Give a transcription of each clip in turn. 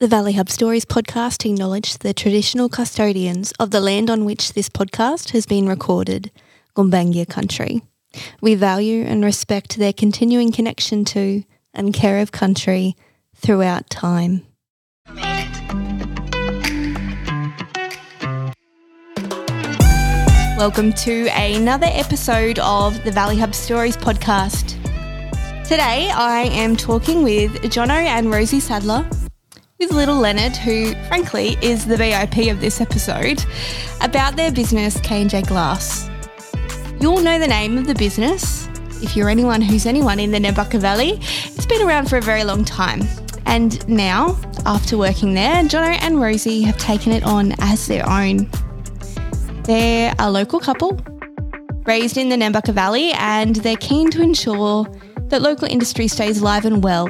The Valley Hub Stories podcast acknowledge the traditional custodians of the land on which this podcast has been recorded, Gumbaynggirr country. We value and respect their continuing connection to and care of country throughout time. Welcome to another episode of the Valley Hub Stories podcast. Today I am talking with Jono and Rosie Sadler, with little Leonard, who frankly is the VIP of this episode, about their business K&J Glass. You'll know the name of the business if you're anyone who's anyone in the Nambucca Valley. It's been around for a very long time. And now, after working there, Jono and Rosie have taken it on as their own. They're a local couple, raised in the Nambucca Valley, and they're keen to ensure that local industry stays alive and well.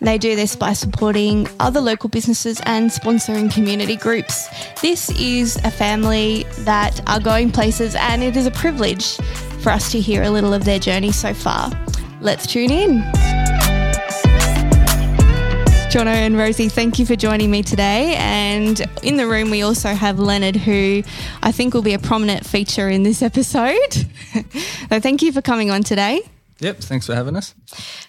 They do this by supporting other local businesses and sponsoring community groups. This is a family that are going places, and it is a privilege for us to hear a little of their journey so far. Let's tune in. Jono and Rosie, thank you for joining me today. And in the room, we also have Leonard, who I think will be a prominent feature in this episode. so thank you for coming on today. Yep, thanks for having us.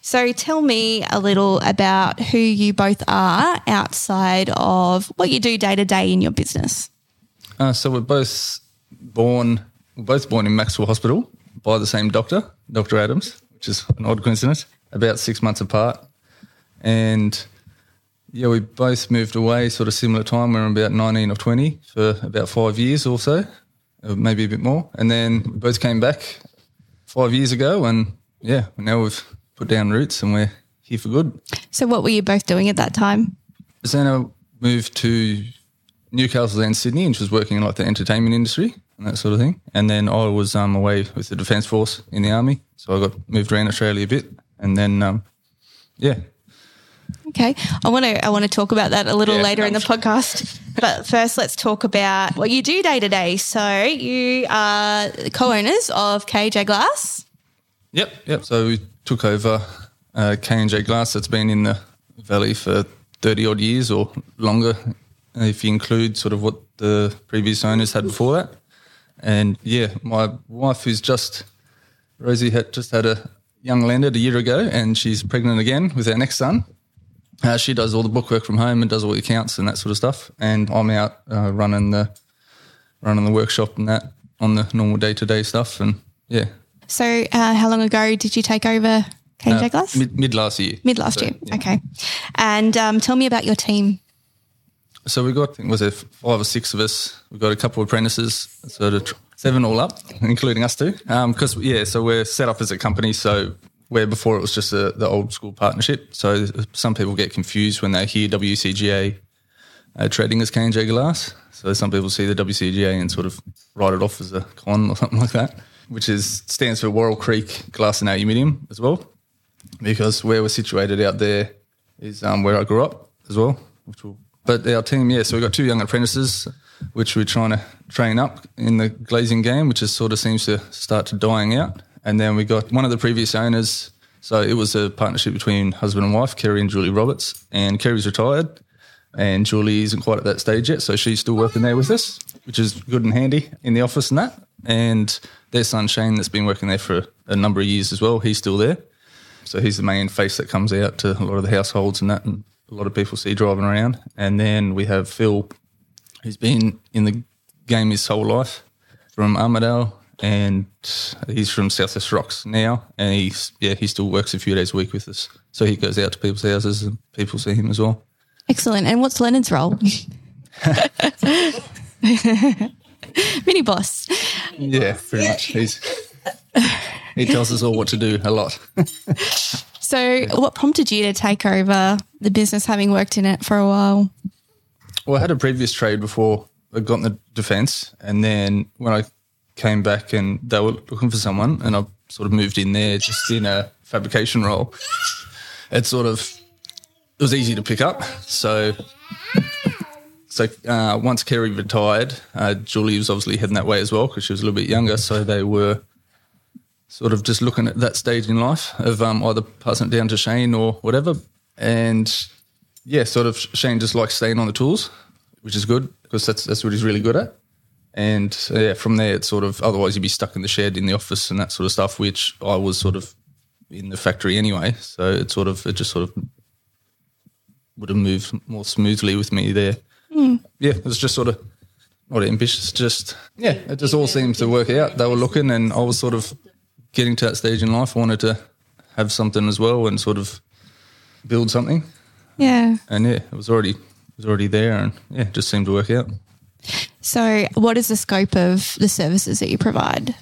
So tell me a little about who you both are outside of what you do day to day in your business. Uh, so we're both born, we're both born in Macksville Hospital by the same doctor, Dr. Adams, which is an odd coincidence, about six months apart. And yeah, we both moved away sort of similar time. We were about 19 or 20 for about five years or so, maybe a bit more. And then we both came back five years ago and yeah, now we've put down roots and we're here for good. So what were you both doing at that time? Zana moved to Newcastle and Sydney and she was working in like the entertainment industry and that sort of thing. And then I was um, away with the Defence Force in the Army. So I got moved around Australia a bit. And then, um, yeah, Okay, I want to I want to talk about that a little yeah, later in the podcast. but first, let's talk about what you do day to day. So you are co-owners of K&J Glass. Yep, yep. So we took over uh, K&J Glass. That's been in the valley for thirty odd years or longer, if you include sort of what the previous owners had before that. And yeah, my wife, who's just Rosie, had just had a young Leonard a year ago, and she's pregnant again with our next son. Uh, she does all the bookwork from home and does all the accounts and that sort of stuff. And I'm out uh, running the running the workshop and that on the normal day to day stuff. And yeah. So, uh, how long ago did you take over K&J uh, Glass? Mid, mid, last year. Mid last so, year. Yeah. Okay. And um, tell me about your team. So we got, I think, was there five or six of us? We've got a couple of apprentices, sort of seven all up, including us two. Because um, yeah, so we're set up as a company, so where before it was just a, the old school partnership. So some people get confused when they hear WCGA uh, trading as K&J Glass. So some people see the WCGA and sort of write it off as a con or something like that, which is stands for Warrell Creek Glass and Aluminium as well, because where we're situated out there is um, where I grew up as well. Will, but our team, yeah, so we've got two young apprentices, which we're trying to train up in the glazing game, which is sort of seems to start to dying out. And then we got one of the previous owners. So it was a partnership between husband and wife, Kerry and Julie Roberts. And Kerry's retired, and Julie isn't quite at that stage yet. So she's still working there with us, which is good and handy in the office and that. And their son Shane, that's been working there for a number of years as well, he's still there. So he's the main face that comes out to a lot of the households and that, and a lot of people see driving around. And then we have Phil, who's been in the game his whole life from Armidale and he's from South Southwest Rocks now, and he's yeah he still works a few days a week with us. So he goes out to people's houses and people see him as well. Excellent. And what's Leonard's role? Mini boss. Yeah, pretty much. He's he tells us all what to do a lot. so, what prompted you to take over the business, having worked in it for a while? Well, I had a previous trade before I got in the defence, and then when I came back and they were looking for someone, and I sort of moved in there just in a fabrication role. It sort of it was easy to pick up. So, so uh, once Kerry retired, uh, Julie was obviously heading that way as well because she was a little bit younger. So they were sort of just looking at that stage in life of um, either passing it down to Shane or whatever. And yeah, sort of Shane just likes staying on the tools, which is good because that's that's what he's really good at. And uh, yeah, from there it's sort of otherwise you'd be stuck in the shed in the office and that sort of stuff, which I was sort of in the factory anyway. So it sort of it just sort of would have moved more smoothly with me there. Yeah, it was just sort of not ambitious, just yeah, it just all seemed to work out. They were looking, and I was sort of getting to that stage in life. I wanted to have something as well and sort of build something, Yeah. and yeah, it was already it was already there, and yeah, it just seemed to work out. So, what is the scope of the services that you provide?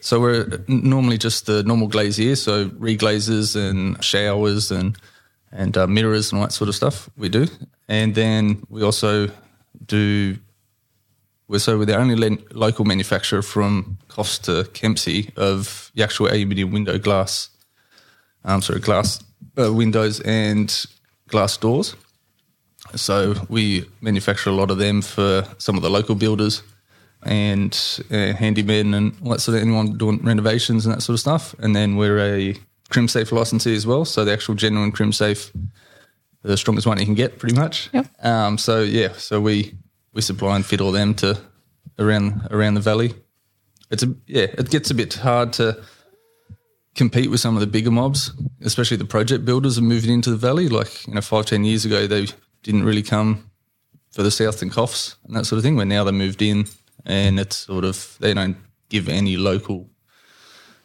So we're normally just the normal glazier, so reglazes and showers and and uh, mirrors and all that sort of stuff we do, and then we also do. We're so we're the only local manufacturer from Costa Kempsey of the actual aluminium window glass, um, sorry, glass uh, windows and glass doors. So we manufacture a lot of them for some of the local builders and uh, handymen and all that sort of anyone doing renovations and that sort of stuff. And then we're a Crimsafe licensee as well. So the actual genuine Crimsafe, the strongest one you can get, pretty much. Yep. Um, so yeah, so we we supply and fit all them to around around the valley. It's a yeah, it gets a bit hard to compete with some of the bigger mobs, especially the project builders are moving into the valley. Like you know, five ten years ago, they didn't really come for the south and Coffs and that sort of thing. Where now they moved in, and it's sort of they don't give any local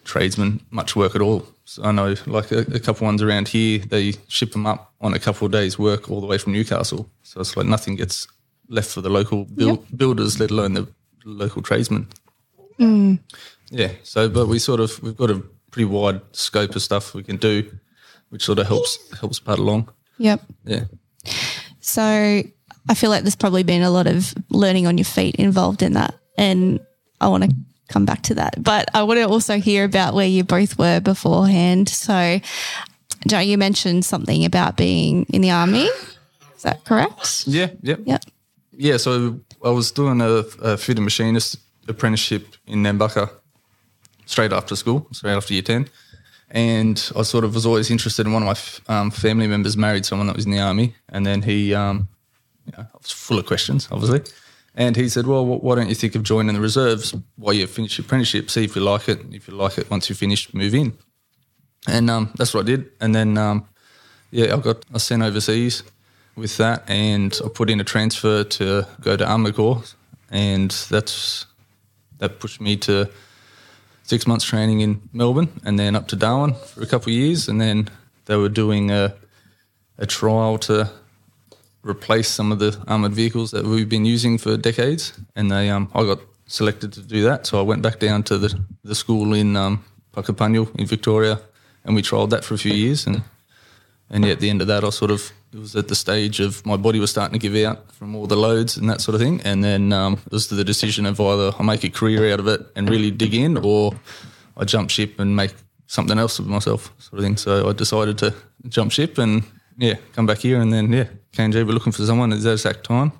tradesmen much work at all. I know, like a, a couple ones around here, they ship them up on a couple of days' work all the way from Newcastle. So it's like nothing gets left for the local build, builders, let alone the local tradesmen. Mm. Yeah. So, but we sort of we've got a pretty wide scope of stuff we can do, which sort of helps helps part along. Yep. Yeah. So, I feel like there's probably been a lot of learning on your feet involved in that. And I want to come back to that. But I want to also hear about where you both were beforehand. So, Joe, you mentioned something about being in the army. Is that correct? Yeah. Yep. Yep. Yeah, so I was doing a, a fitter machinist apprenticeship in Nambucca straight after school, straight after year 10. And I sort of was always interested in one of my f- um, family members married someone that was in the army. And then he, um, you know, I was full of questions, obviously. And he said, well, why don't you think of joining the reserves while you finish your apprenticeship? See if you like it. If you like it, once you finish, move in. And um, that's what I did. And then, um, yeah, I got I sent overseas with that, and I put in a transfer to go to Armour Corps, and that's that pushed me to six months training in Melbourne, and then up to Darwin for a couple of years, and then they were doing a a trial to replace some of the armored vehicles that we've been using for decades, and they um I got selected to do that, so I went back down to the the school in um, Puckapunyal in Victoria, and we trialled that for a few years, and and yeah, at the end of that, I sort of it was at the stage of my body was starting to give out from all the loads and that sort of thing, and then um, it was the decision of either I make a career out of it and really dig in, or I jump ship and make something else of myself, sort of thing. So I decided to jump ship and yeah, come back here, and then yeah, K&J were looking for someone at that exact time,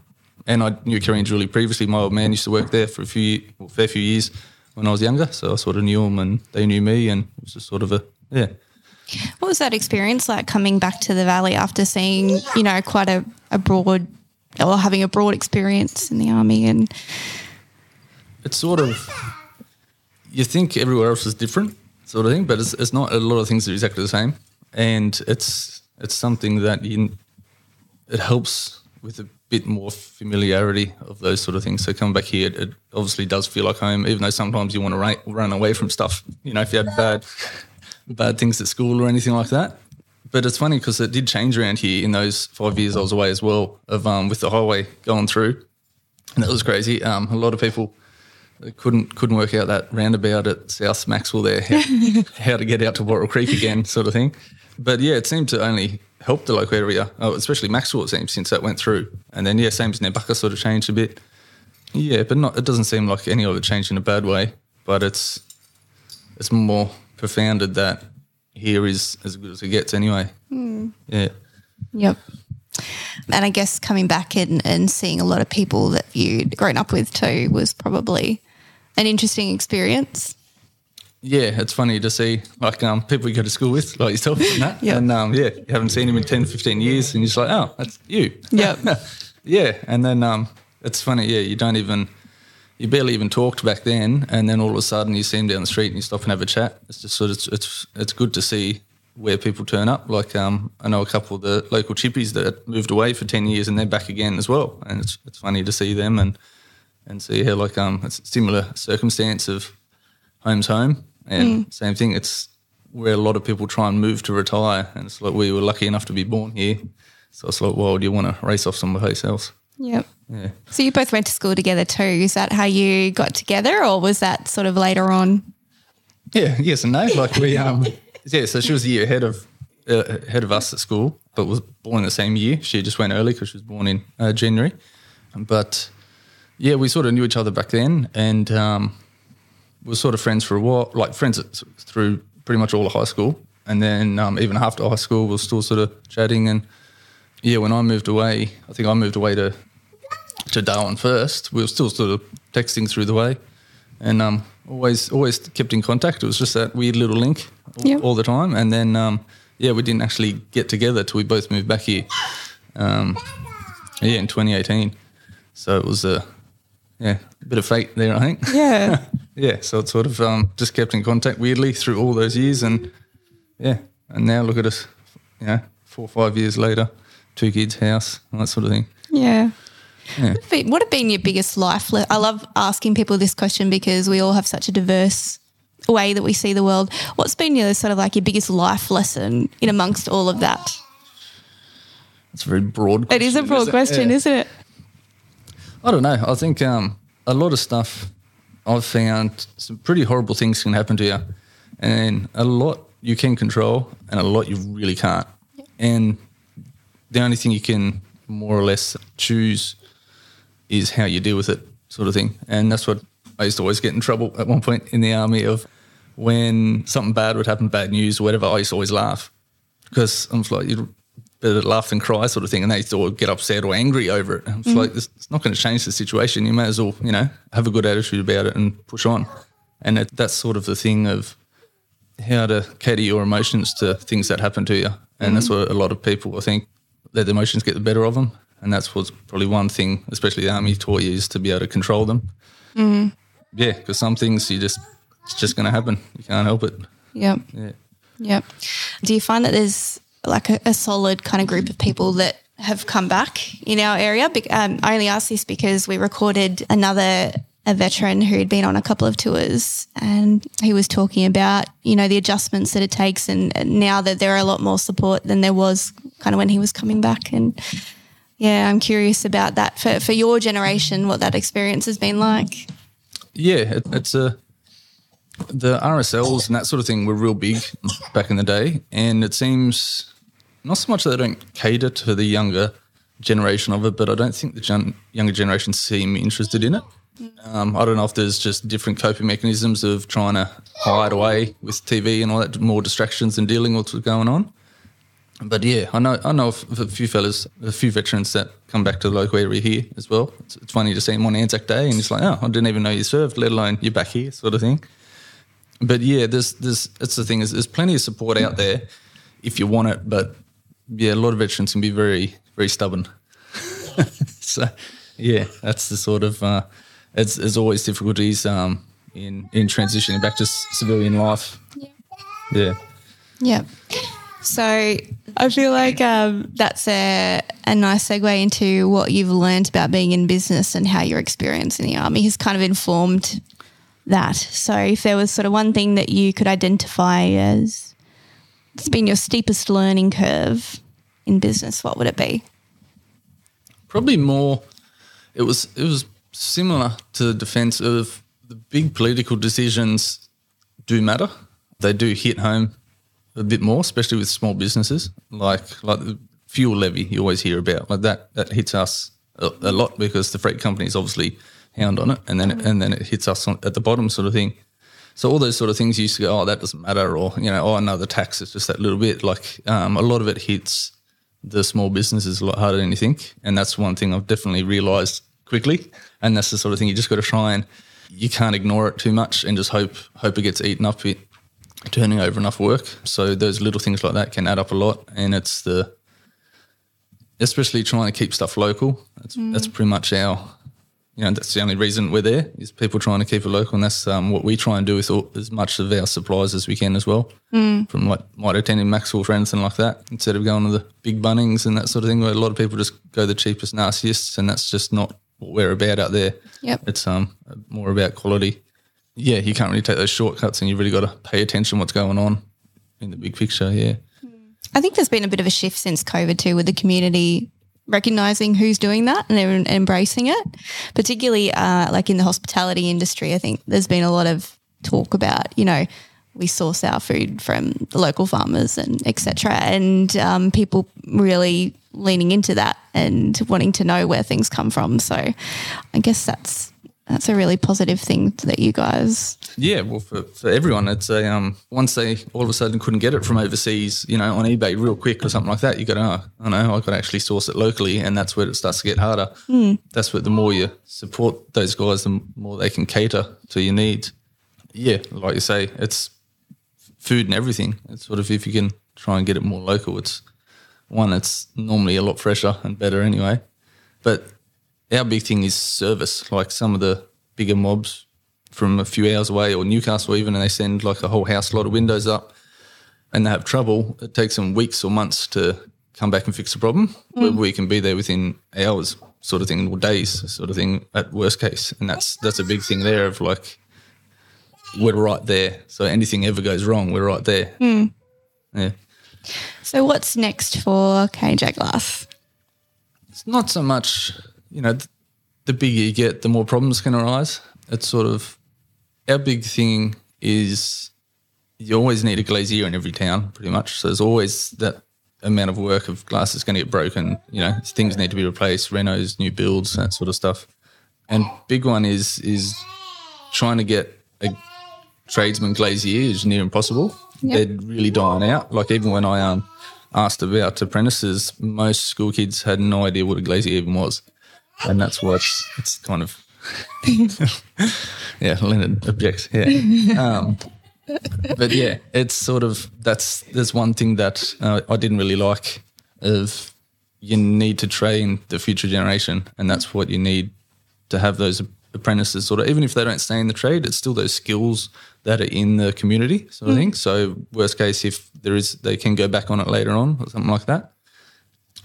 and I knew Kerrien Julie previously. My old man used to work there for a few, well, fair few years when I was younger, so I sort of knew them and they knew me, and it was just sort of a yeah. What was that experience like coming back to the valley after seeing, you know, quite a, a broad or having a broad experience in the army and it's sort of you think everywhere else is different sort of thing but it's, it's not a lot of things are exactly the same and it's it's something that you it helps with a bit more familiarity of those sort of things so coming back here it, it obviously does feel like home even though sometimes you want to run, run away from stuff you know if you had bad bad things at school or anything like that but it's funny because it did change around here in those five years I was away as well of um, with the highway going through and that was crazy. Um, a lot of people couldn't couldn't work out that roundabout at South Macksville there, how, how to get out to Warrell Creek again, sort of thing. But yeah, it seemed to only help the local area, oh, especially Macksville. It seems since that went through, and then yeah, same as Nambucca sort of changed a bit. Yeah, but not. It doesn't seem like any of it changed in a bad way. But it's it's more profounded that here is as good as it gets anyway. Hmm. Yeah. Yep. And I guess coming back and, and seeing a lot of people that you'd grown up with too was probably an interesting experience. Yeah, it's funny to see like um, people you go to school with, like yourself, and that. Yep. And um, yeah, you haven't seen him in 10, 15 years, and you're just like, oh, that's you. Yeah. yeah, and then um, it's funny. Yeah, you don't even, you barely even talked back then, and then all of a sudden you see him down the street and you stop and have a chat. It's just sort of it's it's, it's good to see where people turn up. Like um, I know a couple of the local chippies that moved away for ten years and they're back again as well, and it's it's funny to see them and and see how like um it's a similar circumstance of home's home and same thing. It's where a lot of people try and move to retire, and it's like we were lucky enough to be born here. So it's like, well, do you want to race off someplace else? Yep. Yeah. So you both went to school together too. Is that how you got together, or was that sort of later on? Yeah, yes and no. Like we, um, yeah. So she was a year ahead of uh, ahead of us at school, but was born the same year. She just went early because she was born in uh, January. But yeah, we sort of knew each other back then, and um, were sort of friends for a while. Like friends through pretty much all of high school, and then um, even after high school, we are still sort of chatting. And yeah, when I moved away, I think I moved away to to Darwin first. We were still sort of texting through the way, and um, always always kept in contact. It was just that weird little link all, Yeah. all the time. And then um, yeah, we didn't actually get together till we both moved back here. Um, yeah, in 2018. So it was a yeah a bit of fate there, I think. Yeah. yeah, so it sort of um, just kept in contact weirdly through all those years, and yeah, and now look at us, you know, four or five years later, two kids, house, and that sort of thing. yeah. Yeah. What have been your biggest life? Le- I love asking people this question because we all have such a diverse way that we see the world. What's been your sort of like your biggest life lesson in amongst all of that? It's a very broad. It is a broad it? question, isn't it? I don't know. I think um, a lot of stuff I've found some pretty horrible things can happen to you, and a lot you can control, and a lot you really can't. And the only thing you can more or less choose is how you deal with it, sort of thing. And that's what I used to always get in trouble at one point in the army of when something bad would happen, bad news or whatever. I used to always laugh because I'm like you'd better laugh than cry, sort of thing. And they to all get upset or angry over it. I'm just like, this, it's not going to change the situation. You may as well, you know, have a good attitude about it and push on. And it, that's sort of the thing of how to cater your emotions to things that happen to you. And that's what a lot of people, I think, let the emotions get the better of them. And that's what's probably one thing, especially the army taught you, is to be able to control them. Mm-hmm. Yeah, because some things you just, it's just going to happen. You can't help it. Yep. Yeah. Yep. Do you find that there's like a, a solid kind of group of people that have come back in our area? Um, I only ask this because we recorded another a veteran who had been on a couple of tours and he was talking about you know the adjustments that it takes and, and now that there are a lot more support than there was kind of when he was coming back and yeah i'm curious about that for, for your generation what that experience has been like Yeah, it, it's a the RSLs and that sort of thing were real big back in the day, and it seems not so much that they don't cater to the younger generation of it, but I don't think the gen- younger generation seem interested in it. Um, I don't know if there's just different coping mechanisms of trying to hide away with TV and all that, more distractions and dealing with what's going on. But yeah, I know I know a few fellas, a few veterans that come back to the local area here as well. It's, it's funny to see him on Anzac Day, and it's like, oh, I didn't even know you served, let alone you're back here, sort of thing. But yeah, there's there's it's the thing is there's plenty of support out there if you want it, but yeah, a lot of veterans can be very very stubborn. so yeah, that's the sort of uh, it's there's always difficulties um, in in transitioning back to s- civilian life. Yeah. Yeah. So I feel like um, that's a, a nice segue into what you've learned about being in business and how your experience in the army has kind of informed that. So if there was sort of one thing that you could identify as it's been your steepest learning curve in business, what would it be? Probably more. It was it was similar to the defence of the big political decisions do matter. They do hit home a bit more, especially with small businesses like like the fuel levy you always hear about. Like that that hits us a, a lot because the freight companies obviously hound on it, and then it, and then it hits us on, at the bottom, sort of thing. So all those sort of things used to go, oh, that doesn't matter, or you know, oh, no, the tax is just that little bit. Like um, a lot of it hits the small businesses a lot harder than you think, and that's one thing I've definitely realised quickly. And that's the sort of thing you just got to try and you can't ignore it too much and just hope hope it gets eaten up. It, turning over enough work. So those little things like that can add up a lot, and it's the especially trying to keep stuff local. That's mm. that's pretty much our you know that's the only reason we're there is people trying to keep it local, and that's um, what we try and do with all, as much of our supplies as we can as well. Mm. From like 10 in Macksville for anything like that, instead of going to the big Bunnings and that sort of thing, where a lot of people just go the cheapest, nastiest, and that's just not what we're about out there. Yep. It's um more about quality yeah, you can't really take those shortcuts, and you've really got to pay attention what's going on in the big picture. Yeah, I think there's been a bit of a shift since COVID too, with the community recognizing who's doing that and embracing it. Particularly, uh, like in the hospitality industry, I think there's been a lot of talk about you know we source our food from the local farmers and etc. And um, people really leaning into that and wanting to know where things come from. So, I guess that's that's a really positive thing that you guys. Yeah, well, for, for everyone, it's a um, once they all of a sudden couldn't get it from overseas, you know, on eBay real quick or something like that, you go, oh, I know, I got to actually source it locally, and that's where it starts to get harder. Mm. That's where the more you support those guys, the more they can cater to your needs. Yeah, like you say, it's food and everything. It's sort of if you can try and get it more local, it's one, it's normally a lot fresher and better anyway, but our big thing is service. Like some of the bigger mobs from a few hours away or Newcastle even, and they send like a whole house lot of windows up and they have trouble. It takes them weeks or months to come back and fix the problem. Mm. we can be there within hours, sort of thing, or days, sort of thing, at worst case. And that's that's a big thing there of like we're right there. So anything ever goes wrong, we're right there. Mm. Yeah. So what's next for KJ Glass? It's not so much you know, the bigger you get, the more problems can arise. It's sort of our big thing is you always need a glazier in every town, pretty much. So there's always that amount of work of glass that's going to get broken. You know, things need to be replaced, renos, new builds, that sort of stuff. And big one is is trying to get a tradesman glazier is near impossible. Yep. They're really dying out. Like even when I um asked about apprentices, most school kids had no idea what a glazier even was and that's what it's kind of. yeah, Leonard objects. Yeah, um, but yeah, it's sort of that's there's one thing that uh, I didn't really like of you need to train the future generation, and that's what you need to have those apprentices sort of even if they don't stay in the trade, it's still those skills that are in the community sort of mm. thing. So worst case, if there is, they can go back on it later on or something like that.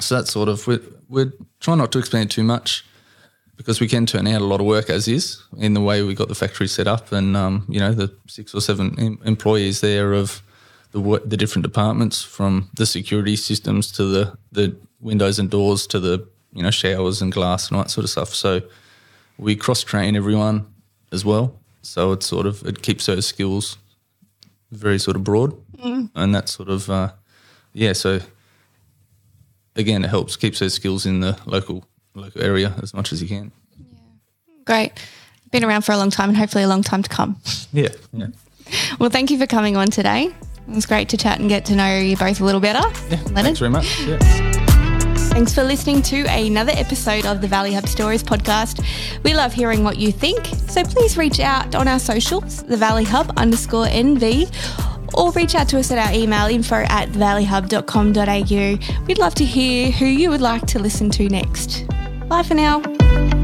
So that's sort of we're, we're trying not to expand too much because we can turn out a lot of work as is in the way we got the factory set up, and um, you know the six or seven em- employees there of the the different departments, from the security systems to the the windows and doors to the you know showers and glass and all that sort of stuff. So we cross train everyone as well. So it's sort of it keeps those skills very sort of broad, mm. and that sort of uh, yeah. So again, it helps keeps those skills in the local local area as much as you can. Yeah. Great. Been around for a long time and hopefully a long time to come. Yeah. Yeah. Well, thank you for coming on today. It was great to chat and get to know you both a little better. Yeah, Leonard. thanks very much. Yeah. Thanks for listening to another episode of the Valley Hub Stories podcast. We love hearing what you think, so please reach out on our socials, the Valley Hub underscore NV, or reach out to us at our email info at valleyhub.com.au. We'd love to hear who you would like to listen to next. Bye for now.